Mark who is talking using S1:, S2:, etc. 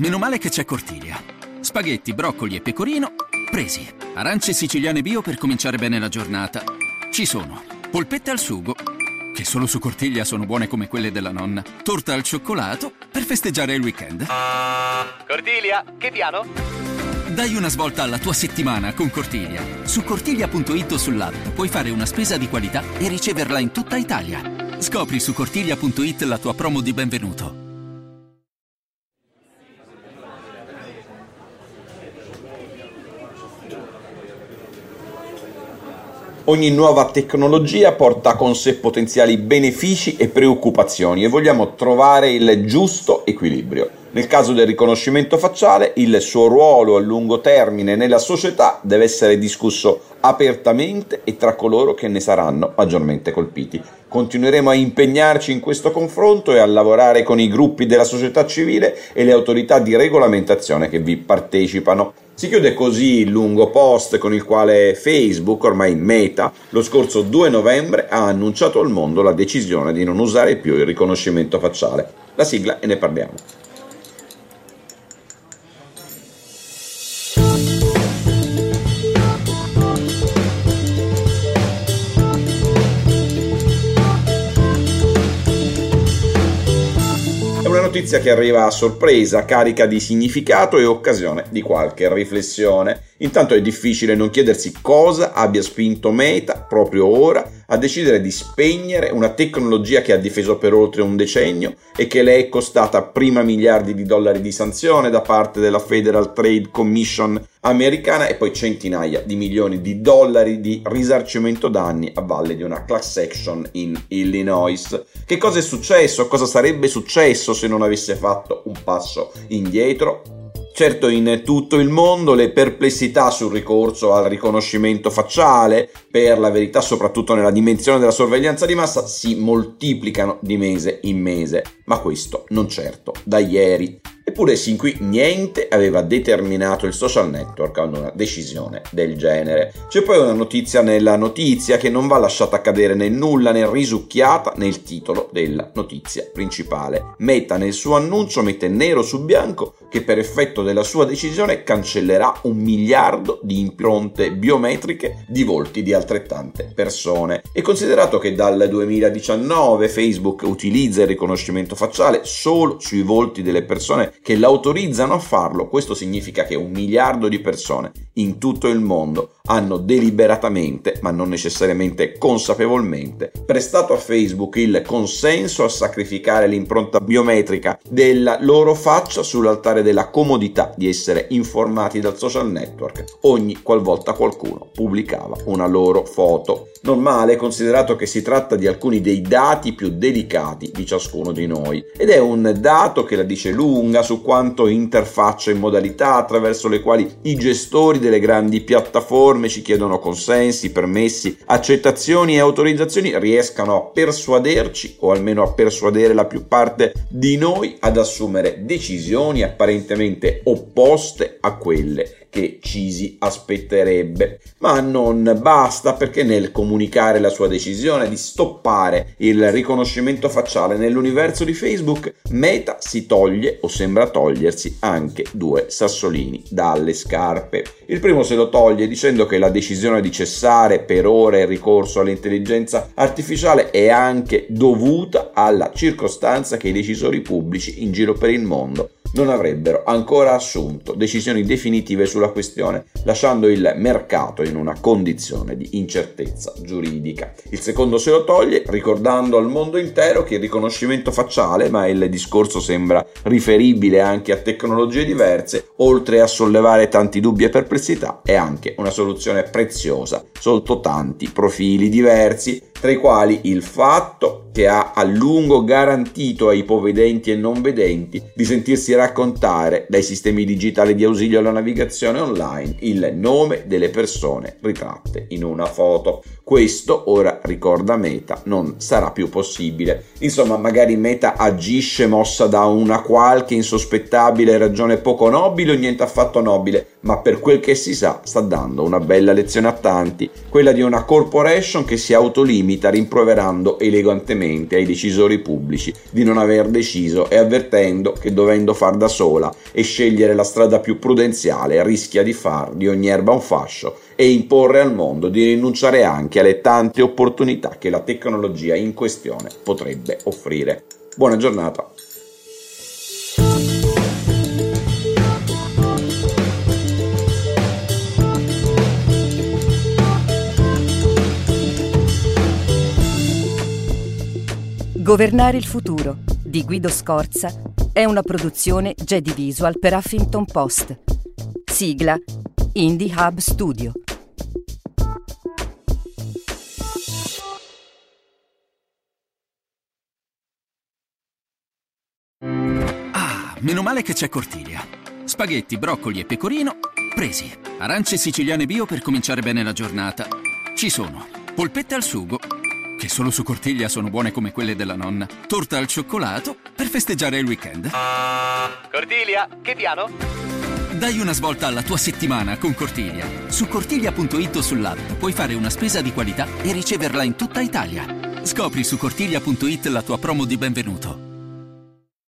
S1: meno male che c'è Cortiglia. Spaghetti, broccoli e pecorino, presi. Arance siciliane bio per cominciare bene la giornata. Ci sono. Polpette al sugo, che solo su Cortiglia sono buone come quelle della nonna. Torta al cioccolato per festeggiare il weekend.
S2: Cortiglia, che piano?
S1: Dai una svolta alla tua settimana con Cortiglia. Su cortiglia.it o sull'app puoi fare una spesa di qualità e riceverla in tutta Italia. Scopri su cortiglia.it la tua promo di benvenuto.
S3: Ogni nuova tecnologia porta con sé potenziali benefici e preoccupazioni e vogliamo trovare il giusto equilibrio. Nel caso del riconoscimento facciale, il suo ruolo a lungo termine nella società deve essere discusso apertamente e tra coloro che ne saranno maggiormente colpiti. Continueremo a impegnarci in questo confronto e a lavorare con i gruppi della società civile e le autorità di regolamentazione che vi partecipano. Si chiude così il lungo post con il quale Facebook, ormai Meta, lo scorso 2 novembre ha annunciato al mondo la decisione di non usare più il riconoscimento facciale. La sigla e ne parliamo. Notizia che arriva a sorpresa, carica di significato e occasione di qualche riflessione. Intanto è difficile non chiedersi cosa abbia spinto Meta proprio ora a decidere di spegnere una tecnologia che ha difeso per oltre un decennio e che le è costata prima miliardi di dollari di sanzione da parte della Federal Trade Commission americana e poi centinaia di milioni di dollari di risarcimento danni a valle di una class action in Illinois. Che cosa è successo? Cosa sarebbe successo se non avesse fatto un passo indietro? Certo in tutto il mondo le perplessità sul ricorso al riconoscimento facciale, per la verità soprattutto nella dimensione della sorveglianza di massa, si moltiplicano di mese in mese, ma questo non certo da ieri. Eppure sin qui niente aveva determinato il social network a una decisione del genere. C'è poi una notizia nella notizia che non va lasciata cadere nel nulla né risucchiata nel titolo della notizia principale. Meta nel suo annuncio mette nero su bianco che per effetto della sua decisione cancellerà un miliardo di impronte biometriche di volti di altrettante persone. E considerato che dal 2019 Facebook utilizza il riconoscimento facciale solo sui volti delle persone che l'autorizzano a farlo, questo significa che un miliardo di persone in tutto il mondo hanno deliberatamente, ma non necessariamente consapevolmente, prestato a Facebook il consenso a sacrificare l'impronta biometrica della loro faccia sull'altare della comodità di essere informati dal social network ogni qualvolta qualcuno pubblicava una loro foto. Normale considerato che si tratta di alcuni dei dati più delicati di ciascuno di noi ed è un dato che la dice lunga su quanto interfacce e modalità attraverso le quali i gestori delle grandi piattaforme ci chiedono consensi, permessi, accettazioni e autorizzazioni riescano a persuaderci o almeno a persuadere la più parte di noi ad assumere decisioni apparentemente opposte a quelle che ci si aspetterebbe. Ma non basta perché nel comunicare la sua decisione di stoppare il riconoscimento facciale nell'universo di Facebook, Meta si toglie o sembra togliersi anche due sassolini dalle scarpe. Il primo se lo toglie dicendo che la decisione di cessare per ora il ricorso all'intelligenza artificiale è anche dovuta alla circostanza che i decisori pubblici in giro per il mondo non avrebbero ancora assunto decisioni definitive sulla questione, lasciando il mercato in una condizione di incertezza giuridica. Il secondo se lo toglie ricordando al mondo intero che il riconoscimento facciale, ma il discorso sembra riferibile anche a tecnologie diverse, oltre a sollevare tanti dubbi e perplessità, è anche una soluzione preziosa sotto tanti profili diversi, tra i quali il fatto che ha a lungo garantito ai ipovedenti e non vedenti di sentirsi raccontare dai sistemi digitali di ausilio alla navigazione online il nome delle persone ritratte in una foto. Questo, ora ricorda Meta, non sarà più possibile. Insomma, magari Meta agisce mossa da una qualche insospettabile ragione poco nobile o niente affatto nobile, ma per quel che si sa sta dando una bella lezione a tanti, quella di una corporation che si autolimita rimproverando elegantemente ai decisori pubblici di non aver deciso e avvertendo che dovendo far da sola e scegliere la strada più prudenziale rischia di far di ogni erba un fascio e imporre al mondo di rinunciare anche alle tante opportunità che la tecnologia in questione potrebbe offrire. Buona giornata!
S4: Governare il futuro di Guido Scorza è una produzione Jedi Visual per Huffington Post. Sigla Indie Hub Studio.
S1: Ah, meno male che c'è Cortiglia. Spaghetti, broccoli e pecorino presi. Arance siciliane bio per cominciare bene la giornata. Ci sono. Polpette al sugo che solo su Cortiglia sono buone come quelle della nonna. Torta al cioccolato per festeggiare il weekend.
S2: Cortilia, che piano?
S1: Dai una svolta alla tua settimana con Cortiglia. Su cortiglia.it o sull'app puoi fare una spesa di qualità e riceverla in tutta Italia. Scopri su cortiglia.it la tua promo di benvenuto.